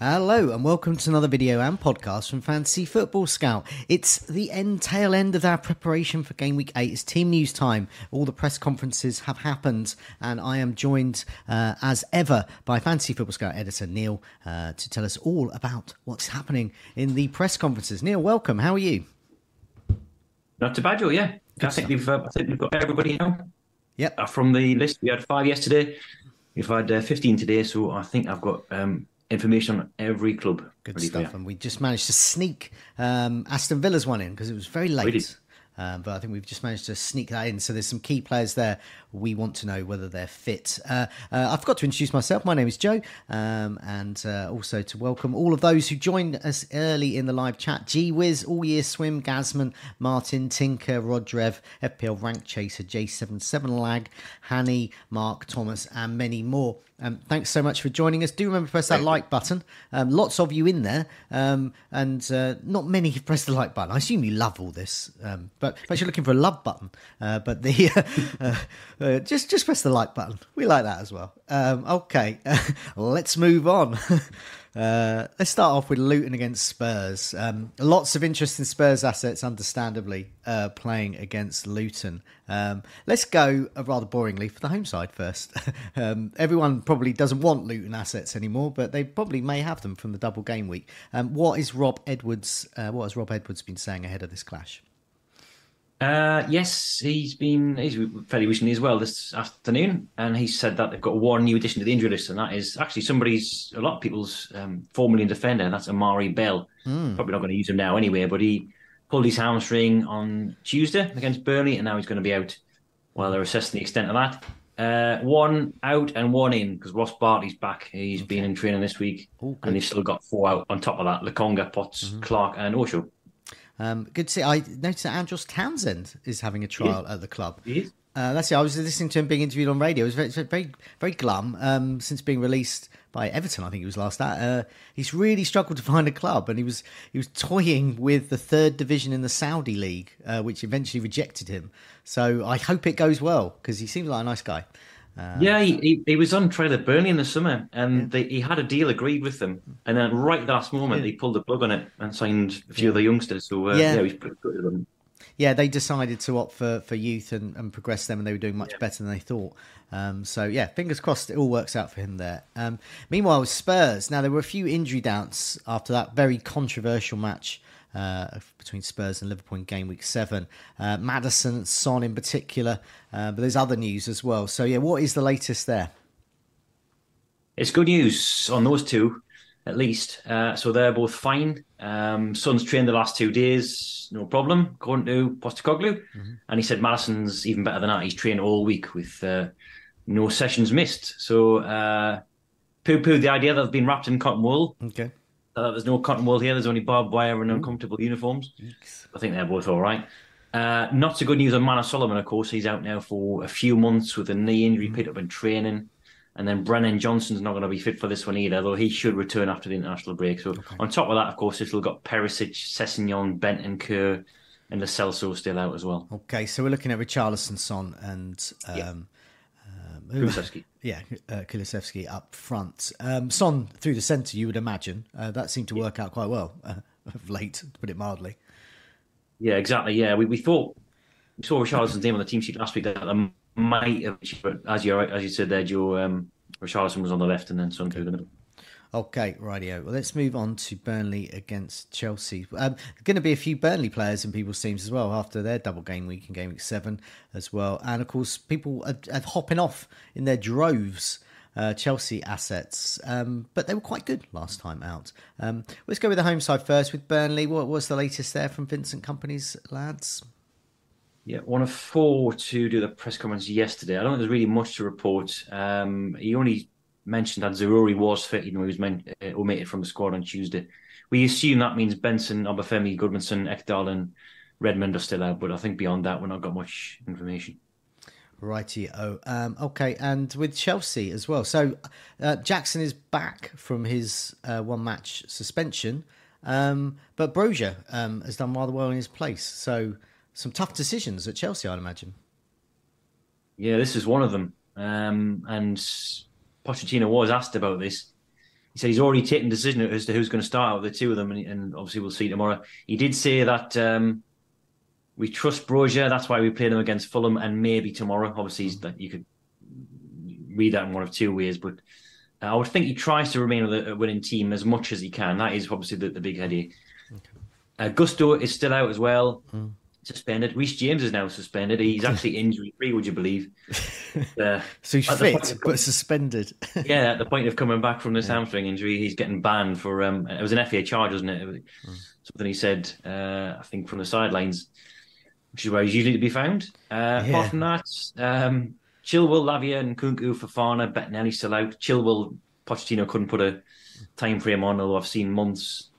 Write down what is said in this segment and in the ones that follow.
Hello and welcome to another video and podcast from Fantasy Football Scout. It's the end tail end of our preparation for game week eight. It's team news time. All the press conferences have happened, and I am joined uh, as ever by Fantasy Football Scout editor Neale uh, to tell us all about what's happening in the press conferences. Neale, welcome. How are you? Not too bad. Yeah, I think we've uh, I think we've got everybody now. Yep. Uh, from the list, we had five yesterday. We've had uh, fifteen today, so I think I've got um, information on every club. Good for stuff. you. And we just managed to sneak um, Aston Villa's one in because it was very late. did. Um, but I think we've just managed to sneak that in. So there's some key players there. We want to know whether they're fit. Uh, uh, I forgot to introduce myself. My name is Joe, um, and uh, also to welcome all of those who joined us early in the live chat. G Wiz, All Year Swim, Gasman, Martin, Tinker, Rodrev, FPL Rank Chaser, J77 Lag, Hanny, Mark, Thomas, and many more. Um, thanks so much for joining us. Do remember to press that like button. Um, lots of you in there, um, and uh, not many have pressed the like button. I assume you love all this, um, but but you're looking for a love button. Uh, but the uh, uh, just just press the like button. We like that as well. Um, okay, let's move on. Uh, let's start off with Luton against Spurs. Um, lots of interesting Spurs assets, understandably, uh, playing against Luton. Um, let's go uh, rather boringly for the home side first. um, everyone probably doesn't want Luton assets anymore, but they probably may have them from the double game week. Um, what is Rob Edwards? Uh, what has Rob Edwards been saying ahead of this clash? Uh, yes, he's been he's fairly recently as well this afternoon, and he said that they've got one new addition to the injury list, and that is actually somebody's a lot of people's um, four million defender, and that's Amari Bell. Probably not going to use him now anyway, but he pulled his hamstring on Tuesday against Burnley, and now he's going to be out while they're assessing the extent of that. Uh, one out and one in because Ross Barkley's back. He's been in training this week, Oh, good. and they've still got four out on top of that: Lokonga, Potts, Clark, and Osho. Um, good to see. I noticed that Andros Townsend is having a trial at the club. He is. Uh, that's it. I was listening to him being interviewed on radio. It was very, very, very glum um, since being released by Everton. I think he was last at. Uh, he's really struggled to find a club, and he was he was toying with the third division in the Saudi league, uh, which eventually rejected him. So I hope it goes well because he seems like a nice guy. Yeah, he, he, he was on trial at Burnley in the summer, and they, he had a deal agreed with them, and then right last moment they pulled the plug on it and signed a few of the youngsters. So uh, Yeah. yeah. he's pretty good at them. Yeah, they decided to opt for, for youth and, and progress them, and they were doing much better than they thought. Um, so, yeah, fingers crossed it all works out for him there. Um, meanwhile, Spurs, now there were a few injury doubts after that very controversial match uh, between Spurs and Liverpool in game week seven. Uh, Maddison, Son in particular, uh, but there's other news as well. So, yeah, what is the latest there? It's good news on those two, at least. Uh, so they're both fine. Um, Son's trained the last two days, no problem, according to Postecoglou. And he said Maddison's even better than that. He's trained all week with uh, no sessions missed. So uh, poo poo the idea that they've been wrapped in cotton wool. Okay. Uh, there's no cotton wool here. There's only barbed wire and uncomfortable uniforms. I think they're both all right. Uh, not so good news on Manor Solomon, of course. He's out now for a few months with a knee injury picked up in training. And then Brennan Johnson's not going to be fit for this one either, though he should return after the international break. So on top of that, of course, it'll got Perisic, Sessegnon, Benton, Kerr, and Lo Celso still out as well. Okay, so we're looking at Richarlison, Son, and um, Yeah. um, yeah, uh, Kulusevski up front. Um, Son through the centre, you would imagine. Uh, that seemed to work out quite well uh, of late, to put it mildly. Yeah, exactly. Yeah, we, we thought we saw Richarlison's name on the team sheet last week that might have, but as you as you said there, Joe, um, Richarlison was on the left and then Son through the middle. Okay, rightio. Well, let's move on to Burnley against Chelsea. Um, going to be a few Burnley players in people's teams as well after their double game week in game week seven as well. And of course, people are, are hopping off in their droves. Uh, Chelsea assets, um, but they were quite good last time out. Um, let's go with the home side first with Burnley. What was the latest there from Vincent Kompany's lads? Yeah, one of four to do the press conference yesterday. I don't think there's really much to report. Um, he only mentioned that Zaroury was fit, even though he was meant, uh, omitted from the squad on Tuesday. We assume that means Benson, Obafemi, Gudmundsson, Ekdal, and Redmond are still out, but I think beyond that, we're not got much information. Righty oh, um, okay, and with Chelsea as well. So uh, Jackson is back from his uh, one match suspension, um, but Broja um, has done rather well in his place. So some tough decisions at Chelsea, I'd imagine. Yeah, this is one of them. Um, and Pochettino was asked about this. He said he's already taken a decision as to who's going to start out of the two of them, and, and obviously we'll see tomorrow. He did say that um, we trust Broja. That's why we played him against Fulham, and maybe tomorrow. Obviously, that you could read that in one of two ways, but uh, I would think he tries to remain with a winning team as much as he can. That is obviously the, the big headache. Uh, Gusto is still out as well, suspended. Reece James is now suspended. He's actually injury free, would you believe? Uh, So he's at fit of- but suspended. yeah, at the point of coming back from this hamstring injury, he's getting banned for. Um, it was an FA charge, wasn't it? It was Something he said, uh, I think, from the sidelines, which is where he's usually to be found. Uh, Yeah. Apart from that, um, Chilwell, Lavia, and Nkunku, Fofana, Bettinelli still out. Chilwell, Pochettino couldn't put a time frame on, although I've seen months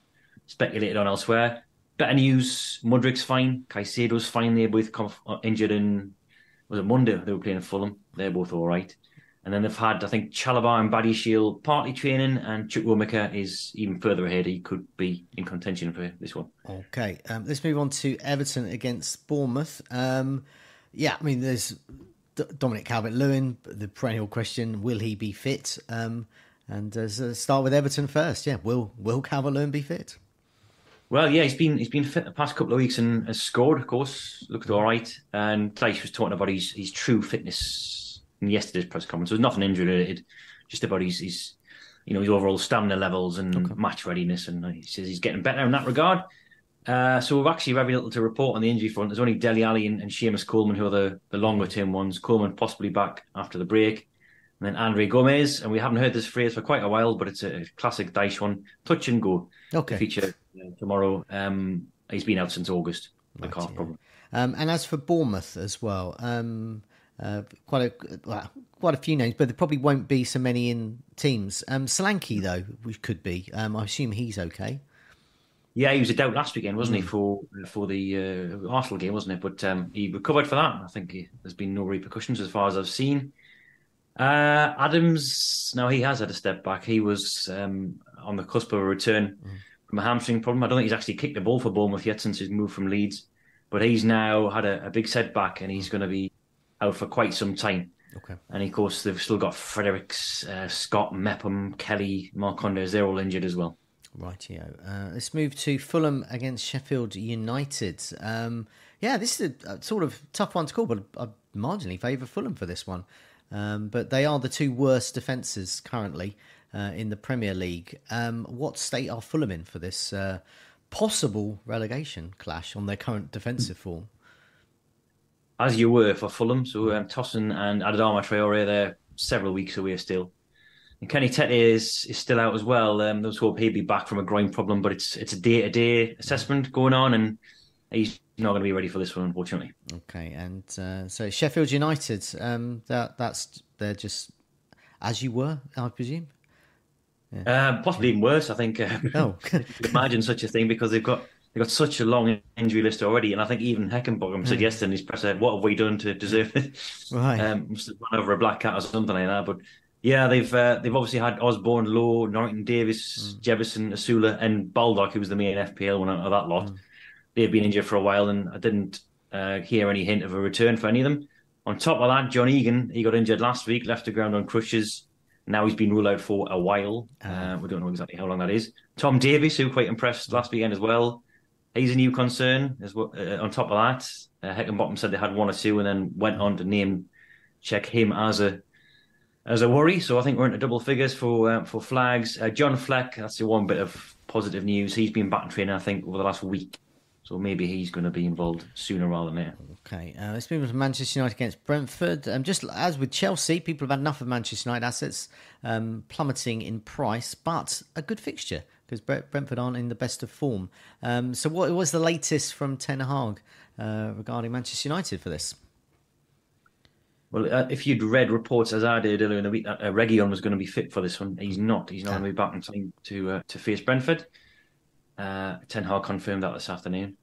speculated on elsewhere. Better news: Mudryk's fine, Caicedo's fine. They're both come uh, injured in was it Monday? They were playing Fulham. They're both all right. And then they've had, I think, Chalobah and Badiashile partly training, and Chukwuemeka is even further ahead. He could be in contention for this one. Okay, um, let's move on to Everton against Bournemouth. Um, yeah, I mean, there's D- Dominic Calvert-Lewin. The perennial question: Will he be fit? Um, and uh, start with Everton first. Yeah, will will Calvert-Lewin be fit? Well, yeah, he's been he's been fit the past couple of weeks and has scored. Of course, looked all right. And Clash was talking about his his true fitness in yesterday's press conference. It was nothing injury related, just about his his you know his overall stamina levels and match readiness. And he says he's getting better in that regard. Uh, so we've actually very little to report on the injury front. There's only Dele Alli and, and Seamus Coleman who are the, the longer term ones. Coleman possibly back after the break. And then Andre Gomes, and we haven't heard this phrase for quite a while, but it's a classic Dyche one. Touch and go. Okay. Feature uh, tomorrow. Um, he's been out since August. The Right, calf yeah. problem. Um, and as for Bournemouth as well, um, uh, quite a well, quite a few names, but there probably won't be so many in teams. Um, Solanke though, which could be. Um, I assume he's okay. Yeah, he was a doubt last weekend, wasn't Hmm. he, for for the uh, Arsenal game, wasn't it? But um, he recovered for that. I think he, there's been no repercussions as far as I've seen. Uh, Adams, now he has had a step back. He was um, on the cusp of a return Hmm. From a hamstring problem. I don't think he's actually kicked the ball for Bournemouth yet since his move from Leeds, but he's now had a, a big setback and he's going to be out for quite some time. Okay. And of course, they've still got Fredericks, uh, Scott, Mepham, Kelly, Marcondes. They're all injured as well. Rightio. Uh, let's move to Fulham against Sheffield United. Um, yeah, this is a, a sort of tough one to call, but I marginally favour Fulham for this one. Um, but they are the two worst defences currently uh, in the Premier League. Um, what state are Fulham in for this uh, possible relegation clash on their current defensive form? as you were for Fulham. So um, Tosin and Adama Traore, they're several weeks away still. And Kenny Tete is, is still out as well. Um, those hope he'll be back from a groin problem, but it's it's a day to day assessment going on, and he's not going to be ready for this one, unfortunately. Okay, and uh, so Sheffield United, um, that that's they're just as you were, I presume. Uh, possibly even worse, I think. Uh, Oh. if you could imagine such a thing because they've got they've got such a long injury list already, and I think even Heckingbottom said yesterday in his presser, "What have we done to deserve it?" Right. Um, must have run over a black cat or something like that. But Yeah, they've uh, they've obviously had Osborne, Lowe, Norrington Davies, Mm. Jefferson, Asula, and Baldock, who was the main FPL one out of that lot. Mm. They've been injured for a while, and I didn't uh, hear any hint of a return for any of them. On top of that, John Egan, he got injured last week, left the ground on crutches. Now he's been ruled out for a while. Ah. Uh, we don't know exactly how long that is. Tom Davies, who quite impressed last weekend as well. He's a new concern. As well. Uh, on top of that, uh, Heckingbottom said they had one or two, and then went on to name check him as a as a worry. So I think we're into double figures for uh, for flags. Uh, John Fleck, that's the one bit of positive news. He's been back in training, I think, over the last week. So maybe he's going to be involved sooner rather than later. Okay, uh, let's move on to Manchester United against Brentford. Um, just as with Chelsea, people have had enough of Manchester United assets um, plummeting in price, but a good fixture because Brentford aren't in the best of form. Um, so, what was the latest from Ten Hag uh, regarding Manchester United for this? Well, uh, if you'd read reports as I did earlier in the week that uh, Reguilón was going to be fit for this one, he's not. He's not going to be back in time to uh, to face Brentford. Uh, Ten Hag confirmed that this afternoon.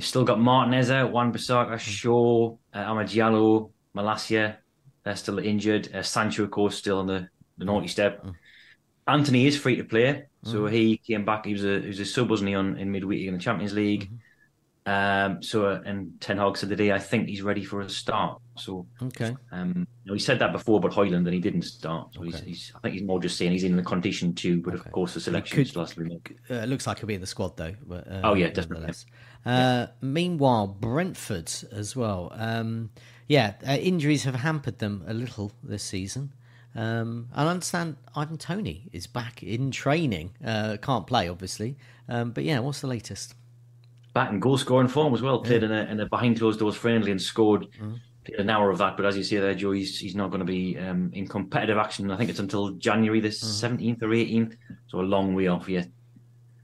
They've still got Martinez out, Wan-Bissaka, Shaw, uh, Amad Diallo, Malacia. They're still injured. Uh, Sancho, of course, still on the, the naughty step. Antony is free to play, so he came back. He was a he was a sub, wasn't he, on in midweek in the Champions League. Um, so uh, and Ten Hag said today, I think he's ready for a start. So Okay. um, you know, he said that before but Højlund and he didn't start. So Okay. he's, I think he's more just saying he's in the condition too. But of course, the selection could- still has to. Uh, it looks like he'll be in the squad though. But, uh, Oh, yeah, definitely. Uh, Meanwhile, Brentford as well. Um, yeah, uh, injuries have hampered them a little this season. Um, and I understand Ivan Toney is back in training. Uh, can't play, obviously. Um, but yeah, what's the latest? Back in goal scoring form as well. Played in a in a behind closed doors friendly and scored. Mm-hmm. An hour of that, but as you say there, Joe, he's, he's not going to be um, in competitive action. I think it's until January the Mm-hmm. 17th or 18th, so a long way off yet.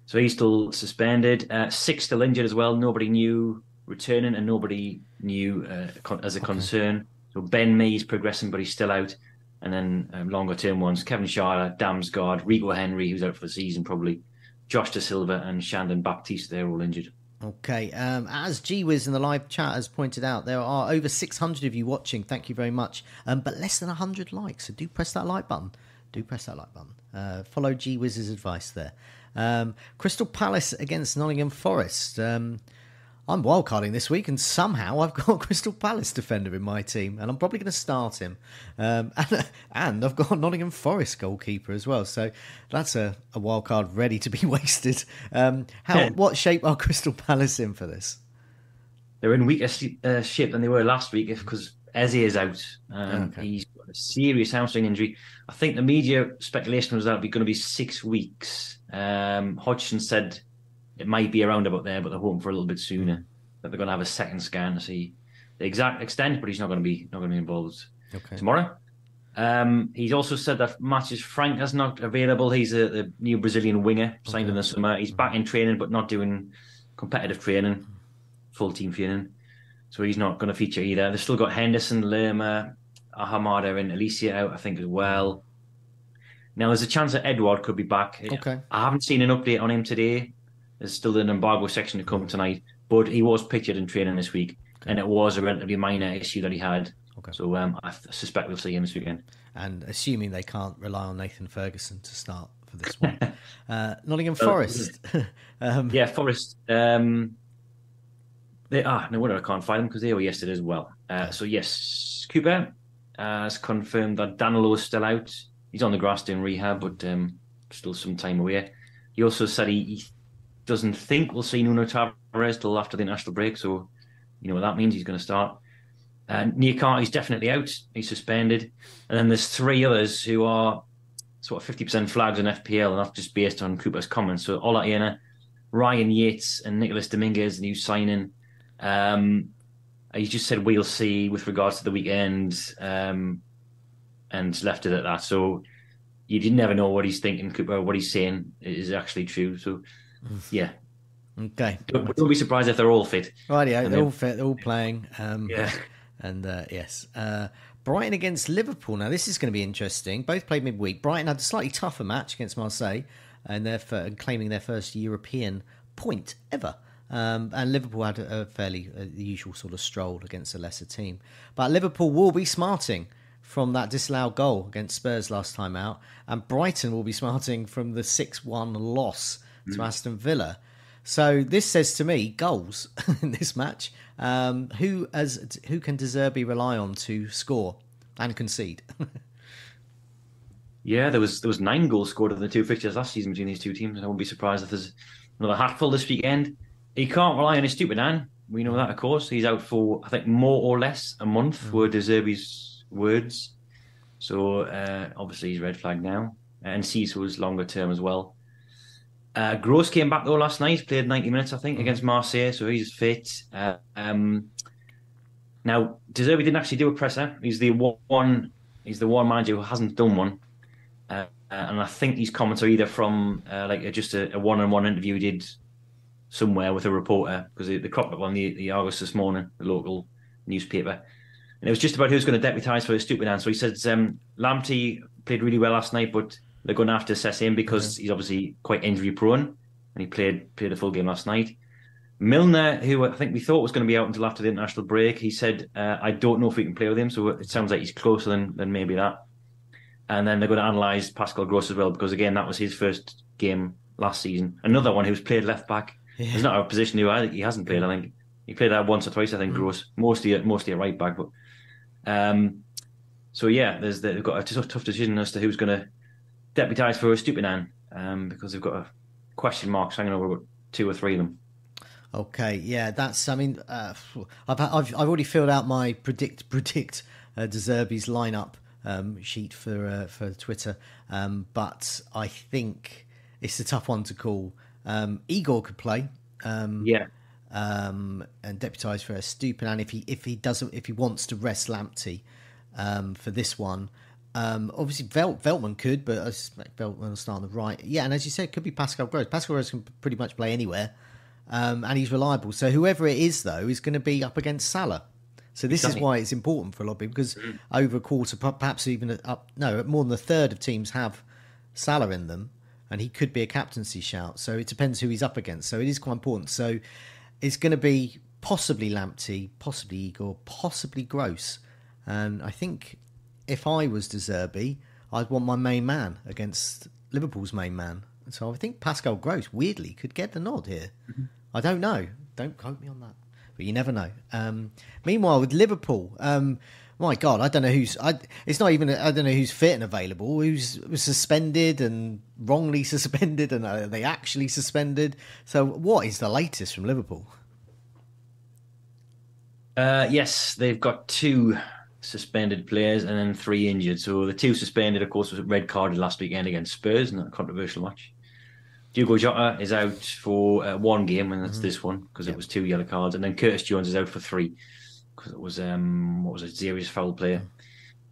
So he's still suspended. Uh, six still injured as well. Nobody knew returning, and nobody knew uh, con- as a concern. So Ben Mee's progressing, but he's still out. And then um, longer term ones: Kevin Schade, Damsgaard, Rico Henry, who's out for the season probably, Josh Dasilva, and Shandon Baptiste. They're all injured. Okay, um, as GWiz in the live chat has pointed out, there are over 600 of you watching. Thank you very much. Um, but less than 100 likes. So do press that like button. Do press that like button. Uh, follow GWiz's advice there. Um, Crystal Palace against Nottingham Forest. Um, I'm wildcarding this week, and somehow I've got a Crystal Palace defender in my team, and I'm probably going to start him. Um, and, and I've got Nottingham Forest goalkeeper as well, so that's a, a wild card ready to be wasted. Um, how what shape are Crystal Palace in for this? They're in weaker uh, shape than they were last week because Eze is out. Um, Okay. He's got a serious hamstring injury. I think the media speculation was that it'd be going to be six weeks. Um, Hodgson said it might be around about there, but they're hoping for a little bit sooner. That they're going to have a second scan to see the exact extent, but he's not going to be not going to be involved Okay. tomorrow. Um, he's also said that Matheus França is not available. He's a, the new Brazilian winger signed in the summer. He's back in training, but not doing competitive training, full team training. So he's not going to feature either. They've still got Henderson, Lerma, Ahamada, and Alicia out, I think, as well. Now, there's a chance that Edouard could be back. Okay. I haven't seen an update on him today. There's still an embargo section to come tonight, but he was pictured in training this week, and it was a relatively minor issue that he had. Okay. So um, I suspect we'll see him this weekend. And assuming they can't rely on Nathan Ferguson to start for this one, uh, Nottingham Forest. um, Yeah, Forest. Um, they ah no wonder I can't find them because they were yesterday as well. Uh, so yes, Cooper has confirmed that Danilo is still out. He's on the grass doing rehab, but um, still some time away. He also said he, he doesn't think we'll see Nuno Tavares till after the international break. So you know what that means. He's going to start. Uh, Niakhaté, he's definitely out. He's suspended. And then there's three others who are sort of 50% flags on FPL, and that's just based on Cooper's comments. So Ola Aina, Ryan Yates, and Nicholas Dominguez, new signing. Um, he just said we'll see with regards to the weekend, um, and left it at that. So you did never know what he's thinking, Cooper. What he's saying is actually true. So yeah, okay. don't, don't be surprised if they're all fit. Rightio, And they're all fit, they're all playing. Um, Yeah. And uh, yes, uh, Brighton against Liverpool. Now this is going to be interesting. Both played midweek. Brighton had a slightly tougher match against Marseille, and they're f- claiming their first European point ever. Um, and Liverpool had a, a fairly uh, the usual sort of stroll against a lesser team. But Liverpool will be smarting from that disallowed goal against Spurs last time out, and Brighton will be smarting from the 6 1 loss to Aston Villa. So this says to me goals in this match. Um, who as who can De Zerbi rely on to score and concede? Yeah, there was there was nine goals scored in the two fixtures last season between these two teams. I wouldn't be surprised if there's another hatful this weekend. He can't rely on Estupiñán. We know that, of course. He's out for I think more or less a month. Mm. Were De Zerbi's words. So uh, obviously he's red flag now, and Cecil was longer term as well. Uh, Gross came back though last night. Played ninety minutes, I think, against Marseille, so he's fit. Uh, um, now De Zerbi didn't actually do a presser. He's the one. He's the one manager who hasn't done one. Uh, and I think these comments are either from uh, like just a, a one-on-one interview he did somewhere with a reporter because they, they cropped up on the, the Argus this morning, the local newspaper, and it was just about who's going to deputise for Estupiñán. He said um, Lamptey played really well last night, but they're going to have to assess him because he's obviously quite injury prone, and he played played a full game last night. Milner, who I think we thought was going to be out until after the international break, he said, uh, "I don't know if we can play with him." So it sounds like he's closer than than maybe that and then they're going to analyse Pascal Gross as well because again that was his first game last season. Another one who's played left back. There's not a position who I, he hasn't played. I think he played that once or twice. I think Gross mostly mostly a right back, but um, so yeah, there's they've got a tough, tough decision as to who's going to deputise for Stupinan um, because they've got a question marks hanging over two or three of them. Okay, yeah, that's. I mean, uh, I've, I've I've already filled out my predict predict uh, De Zerbi's lineup um, sheet for uh, for Twitter, um, but I think it's a tough one to call. Um, Igor could play, um, Yeah, um, and deputise for Stupin, and if he if he doesn't if he wants to rest Lamptey um, for this one. Um, obviously, Vel- Veltman could, but I suspect Veltman will start on the right. Yeah, and as you said, it could be Pascal Gross. Pascal Gross can pretty much play anywhere, um, and he's reliable. So whoever it is, though, is going to be up against Salah. So this Exactly. is why it's important for a lot of people because over a quarter, perhaps even up, no, more than a third of teams have Salah in them, and he could be a captaincy shout. So it depends who he's up against. So it is quite important. So it's going to be possibly Lamptey, possibly Igor, possibly Gross, and I think if I was De Zerbi, I'd want my main man against Liverpool's main man. So I think Pascal Gross weirdly could get the nod here. I don't know. Don't quote me on that, but you never know. Um, meanwhile, with Liverpool, um, my God, I don't know who's. I, it's not even. I don't know who's fit and available. Who's suspended and wrongly suspended, and are they actually suspended? So, what is the latest from Liverpool? Uh, yes, they've got two suspended players and then three injured. So the two suspended, of course, was red carded last weekend against Spurs in a controversial match. Diogo Jota is out for uh, one game, and that's this one because it was two yellow cards, and then Curtis Jones is out for three because it was um what was it, serious foul player.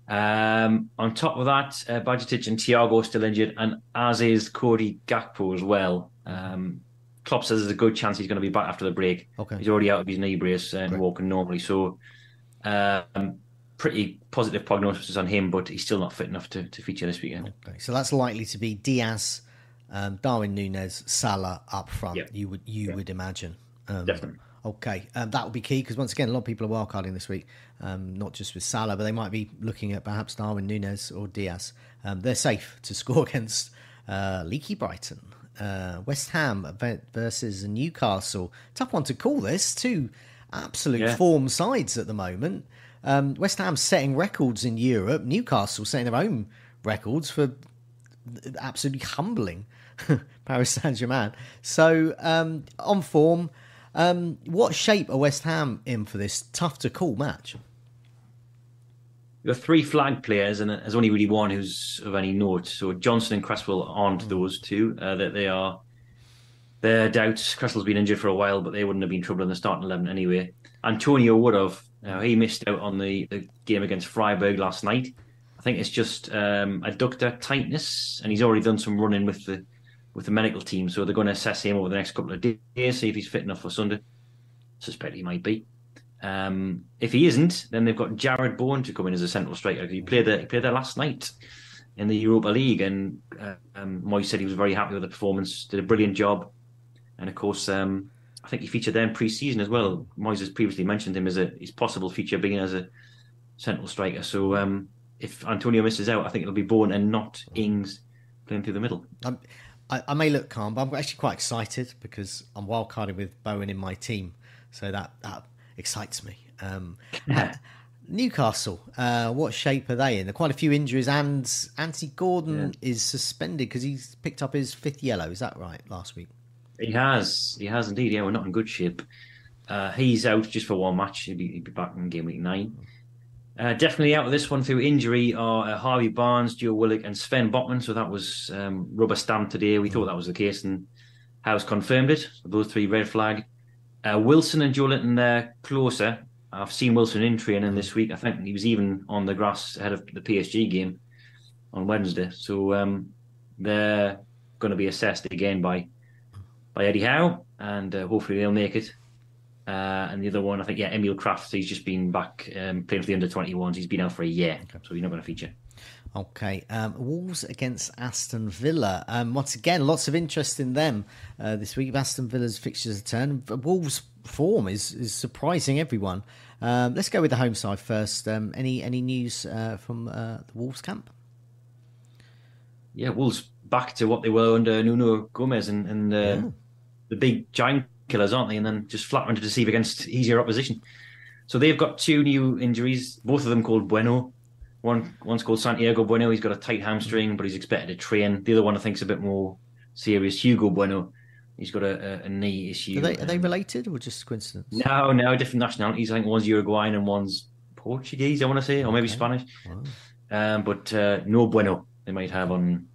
Um, on top of that, uh, and Thiago are still injured, and as is Cody Gakpo as well. Um, Klopp says there's a good chance he's going to be back after the break. Okay. He's already out of his knee brace and walking normally, so um, pretty positive prognosis on him, but he's still not fit enough to, to feature this weekend. Okay, so that's likely to be Diaz, um, Darwin Nunez, Salah up front. Yeah. You would you would imagine. Um, Definitely. Okay, um, that will be key because once again, a lot of people are wildcarding this week, um, not just with Salah, but they might be looking at perhaps Darwin Nunez or Diaz. Um, they're safe to score against uh, leaky Brighton. Uh, West Ham versus Newcastle. Tough one to call this. Two absolute Yeah. form sides at the moment. Um, West Ham setting records in Europe. Newcastle setting their own records for absolutely humbling Paris Saint Germain. So um, on form, um, what shape are West Ham in for this tough to call match? You've got three flag players, and there's only really one who's of any note. So Johnson and Cresswell aren't those two. Uh, that they are. Their doubts. Cresswell's been injured for a while, but they wouldn't have been trouble in the starting eleven anyway. Antonio would have. Uh, he missed out on the, the game against Freiburg last night. I think it's just um, adductor tightness, and he's already done some running with the with the medical team. So they're going to assess him over the next couple of days, see if he's fit enough for Sunday. Suspect he might be. Um, if he isn't, then they've got Jarrod Bowen to come in as a central striker. He played there, he played there last night in the Europa League, and uh, um, Moyes said he was very happy with the performance. Did a brilliant job, and of course, um, I think he featured there in pre-season as well. Moyes has previously mentioned him as a his possible future being as a central striker. So um, if Antonio misses out, I think it'll be Bowen and not Ings playing through the middle. I'm, I, I may look calm, but I'm actually quite excited because I'm wildcarding with Bowen in my team, so that that excites me. Um, Newcastle, uh, what shape are they in? There are quite a few injuries, and Anthony Gordon is suspended because he's picked up his fifth yellow. Is that right? Last week. He has, he has indeed. Yeah, we're not in good shape. Uh, he's out just for one match. He'll be, he'll be back in game week nine. Uh, definitely out of this one through injury are uh, Harvey Barnes, Joe Willock, and Sven Botman. So that was um, rubber stamped today. We thought that was the case, and House confirmed it. So those three red flag. Uh, Wilson and Joelinton they're closer. I've seen Wilson in training this week. I think he was even on the grass ahead of the PSG game on Wednesday. So um, they're going to be assessed again by by Eddie Howe, and uh, hopefully they'll make it. Uh, and the other one, I think, yeah, Emil Krafth. He's just been back um, playing for the under 21s. He's been out for a year, so he's not going to feature. Okay, um, Wolves against Aston Villa. Um, once again, lots of interest in them uh, this week. Aston Villa's fixtures turn. Wolves' form is is surprising everyone. Um, let's go with the home side first. Um, any any news uh, from uh, the Wolves camp? Yeah, Wolves back to what they were under Nuno Gomez and, and uh, Yeah. the big giant killers, aren't they? And then just flat to deceive against easier opposition. So they've got two new injuries, both of them called Bueno. One one's called Santiago Bueno. He's got a tight hamstring, but he's expected to train. The other one I think is a bit more serious. Hugo Bueno. He's got a, a, a knee issue. Are they are they Um, related or just coincidence? No, no, different nationalities. I think one's Uruguayan and one's Portuguese. I want to say, or maybe Okay. Spanish. Wow. Um, but uh, no bueno they might have on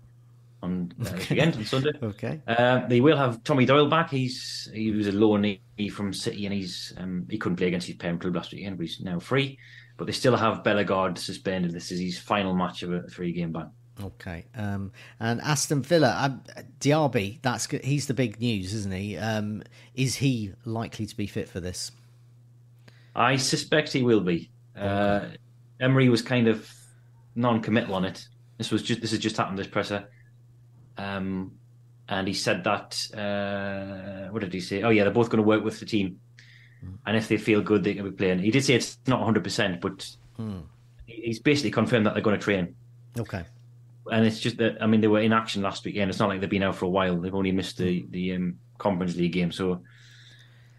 on uh, this weekend on Sunday. Okay. Uh, they will have Tommy Doyle back. He's he was a loan knee from City and he's um, he couldn't play against his parent club last weekend, but he's now free. But they still have Bellegarde suspended. This is his final match of a three game ban. Okay. Um, and Aston Villa, um, Diaby, that's. He's the big news, isn't he? Um, is he likely to be fit for this? I suspect he will be. Uh, Emery was kind of non-committal on it. This was just this has just happened this presser, um, and he said that. Uh, what did he say? Oh yeah, they're both going to work with the team, and if they feel good, they can be playing. He did say it's not 100, percent but he- he's basically confirmed that they're going to train. Okay. And it's just that I mean they were in action last weekend. It's not like they've been out for a while. They've only missed the the um, Conference League game, so.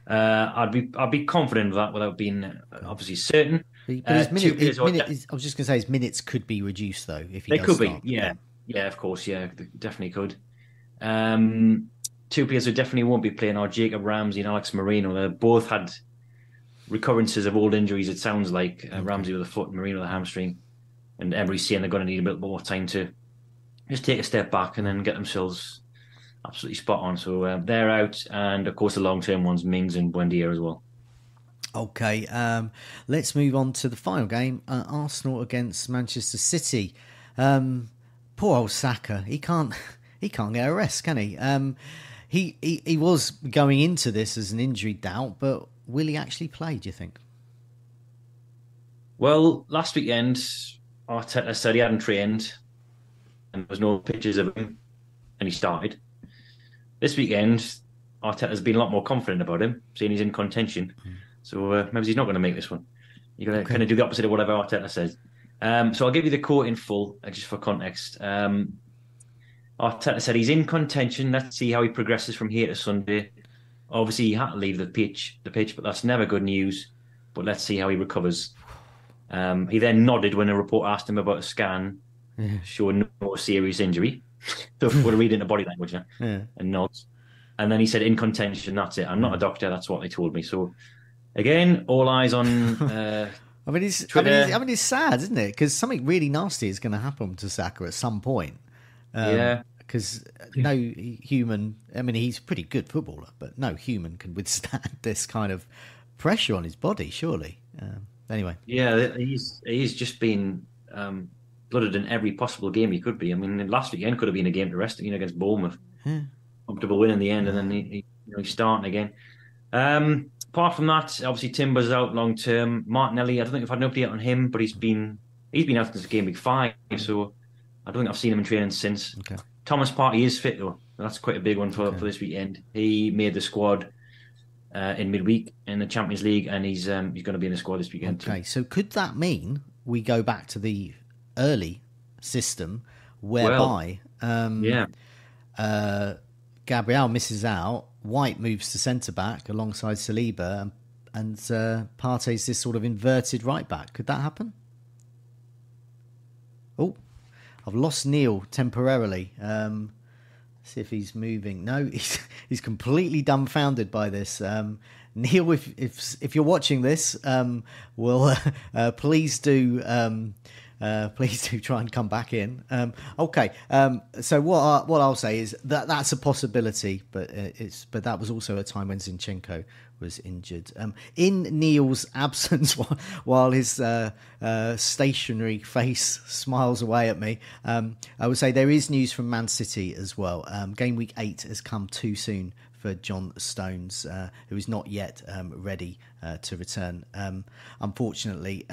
Uh, I'd be I'd be confident of that without being uh, obviously certain. But Uh, his minute, players his minute is, I was just going to say his minutes could be reduced though if he They could start. be, yeah, yeah, of course, yeah, definitely could. Um, two players who definitely won't be playing are Jacob Ramsey and Alex Moreno. They both had recurrences of old injuries. It sounds like uh, Ramsey with a foot, Moreno with a hamstring, and Emery's saying they're going to need a bit more time to just take a step back and then get themselves absolutely spot on. So uh, they're out, and of course the long term ones, Mings and Buendia as well. Okay, um, let's move on to the final game: uh, Arsenal against Manchester City. Um, poor old Saka, he can't he can't get a rest, can he? Um, he, he he was going into this as an injury doubt, but will he actually play? Do you think? Well, last weekend, Arteta said he hadn't trained and there was no pictures of him, and he started. This weekend, Arteta's been a lot more confident about him, seeing he's in contention. So uh, maybe he's not going to make this one. You're going to kind of do the opposite of whatever Arteta says. Um, so I'll give you the quote in full, uh, just for context. Um, Arteta said he's in contention. Let's see how he progresses from here to Sunday. Obviously, he had to leave the pitch, the pitch, but that's never good news. But let's see how he recovers. Um, he then nodded when a reporter asked him about a scan showing no serious injury. so we're reading the body language now, Yeah. and nods. And then he said, "In contention, that's it. I'm not a doctor. That's what they told me." So, again, all eyes on. Uh, I mean, it's I mean, it's, I mean, it's sad, isn't it? Because something really nasty is going to happen to Saka at some point. Um, Yeah. Because no human, I mean, he's a pretty good footballer, but no human can withstand this kind of pressure on his body, surely. Um, anyway, yeah, he's he's just been um, blooded in every possible game he could be. I mean, last weekend could have been a game to rest, you know, against Bournemouth. Comfortable win in the end, and then he, he, you know, he's starting again. Um, apart from that, obviously Timber's out long term. Martinelli, I don't think we've had an update on him, but he's been he's been out since game week five, so I don't think I've seen him in training since. Okay. Thomas Partey is fit though. That's quite a big one for, for this weekend. He made the squad uh, in midweek in the Champions League, and he's um, he's going to be in the squad this weekend. too. okay. So could that mean we go back to the early system whereby um, Yeah. uh, Gabriel misses out, White moves to centre back alongside Saliba, and, uh, Partey's this sort of inverted right back. Could that happen? Oh, I've lost Neale temporarily. Um, see if he's moving. No, he's he's completely dumbfounded by this. Um, Neale, if if if you're watching this, um, will uh, please do. Um, uh, please do try and come back in. Um, okay, um, so what I, what I'll say is that that's a possibility, but uh, it's but that was also a time when Zinchenko was injured. Um, in Neale's absence, while, his uh, uh, stationary face smiles away at me, um, I would say there is news from Man City as well. Um, game week eight has come too soon for John Stones, uh, who is not yet um, ready uh, to return, um, unfortunately.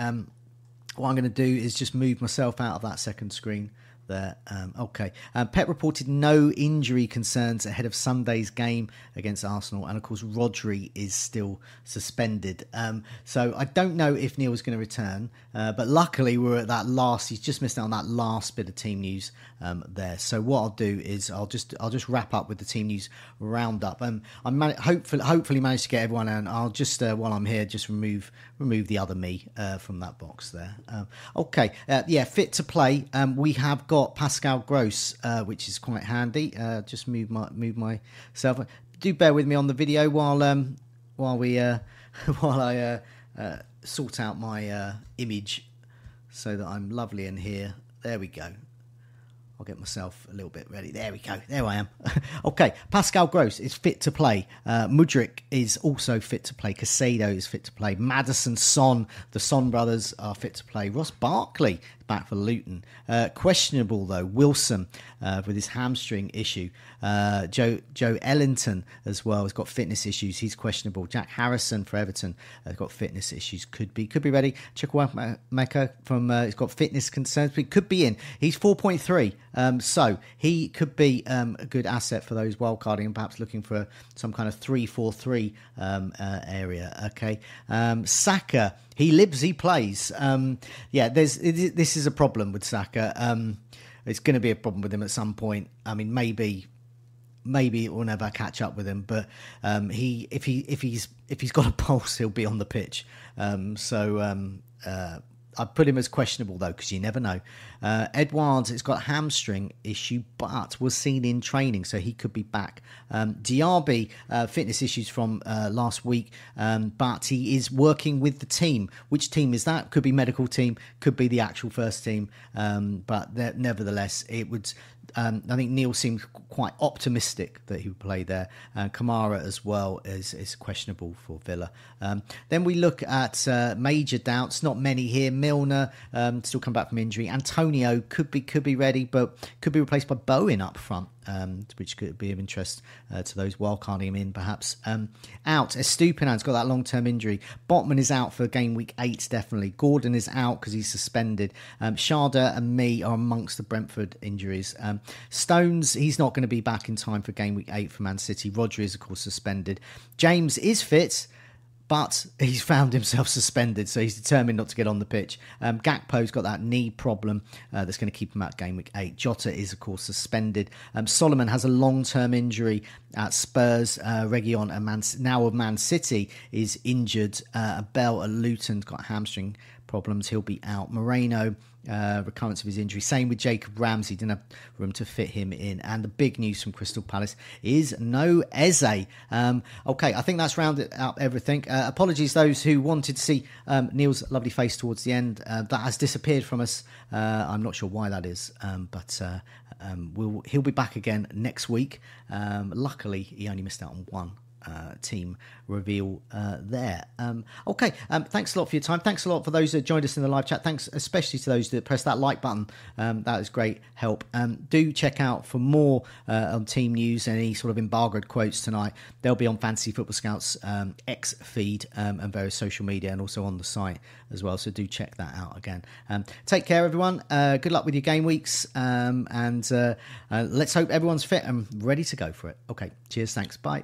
What I'm going to do is just move myself out of that second screen there. Um, okay. Um, Pep reported no injury concerns ahead of Sunday's game against Arsenal. And of course, Rodri is still suspended. Um, so I don't know if Neale is going to return. Uh, but luckily, we're at that last, he's just missed out on that last bit of team news um, there. So what I'll do is I'll just I'll just wrap up with the team news roundup. Um, I man- hopefully hopefully managed to get everyone and I'll just uh, while I'm here just remove remove the other me uh, from that box there. Um, okay, uh, yeah, fit to play. Um, we have got Pascal Gross, uh, which is quite handy. Uh, just move my move myself. Do bear with me on the video while um while we uh, while I uh, uh, sort out my uh, image so that I'm lovely in here. There we go. I'll get myself a little bit ready. There we go. There I am. okay, Pascal Gross is fit to play. Uh, Mudryk is also fit to play. Caicedo is fit to play. Maddison Son, the Son brothers are fit to play. Ross Barkley back for Luton. Uh, questionable though. Wilson uh, with his hamstring issue. Uh, Joe Joe Ellington as well has got fitness issues. He's questionable. Jack Harrison for Everton has got fitness issues. Could be could be ready. Chukwuemeka from uh, he's got fitness concerns, but could be in. He's four point three. Um, so he could be um, a good asset for those wildcarding and perhaps looking for some kind of 3 4 3 um, uh, area. Okay. Um, Saka, he lives, he plays. Um, yeah, there's it, this is a problem with Saka. Um, it's going to be a problem with him at some point. I mean, maybe maybe it will never catch up with him. But um, he, if he, if he's, if he's got a pulse, he'll be on the pitch. Um, so um, uh, I put him as questionable though, because you never know. Uh, Edwards, it's got a hamstring issue, but was seen in training, so he could be back. Um, Diaby, uh, fitness issues from uh, last week, um, but he is working with the team. Which team is that? Could be medical team, could be the actual first team, um, but nevertheless, it would um, I think Neale seemed quite optimistic that he would play there. Uh, Kamara as well is, is questionable for Villa. Um, then we look at uh, major doubts. Not many here. Milner um, still come back from injury. Antonio could be could be ready, but could be replaced by Bowen up front. Um, which could be of interest uh, to those wildcarding him in, perhaps. Um, out, Estupinan's got that long term injury. Botman is out for game week eight, definitely. Gordon is out because he's suspended. Um, Schade and Mee are amongst the Brentford injuries. Um, Stones, he's not going to be back in time for game week eight for Man City. Roger is, of course, suspended. James is fit but he's found himself suspended, so he's determined not to get on the pitch. Um, Gakpo's got that knee problem uh, that's going to keep him out game week eight. Jota is, of course, suspended. Um, Solomon has a long term injury at Spurs. Uh, Reguilón, Man, now of Man City, is injured. Uh, Bell at Luton's got hamstring problems. He'll be out. Moreno uh, recurrence of his injury. Same with Jacob Ramsey, didn't have room to fit him in. And the big news from Crystal Palace is no Eze. Um, okay, I think that's rounded up everything. Uh, apologies those who wanted to see um, Neale's lovely face towards the end. Uh, that has disappeared from us. Uh, I'm not sure why that is, um, but uh, um, we'll, he'll be back again next week. Um, luckily, he only missed out on one uh, team reveal uh, there. Um, okay, um, thanks a lot for your time. Thanks a lot for those that joined us in the live chat. Thanks especially to those that pressed that like button. Um, that is great help. Um, do check out for more uh, on team news, any sort of embargoed quotes tonight. They'll be on Fantasy Football Scouts um, X feed um, and various social media and also on the site as well. So do check that out again. take care, everyone. Uh, good luck with your game weeks. and uh, uh, let's hope everyone's fit and ready to go for it. Okay, cheers. Thanks. Bye.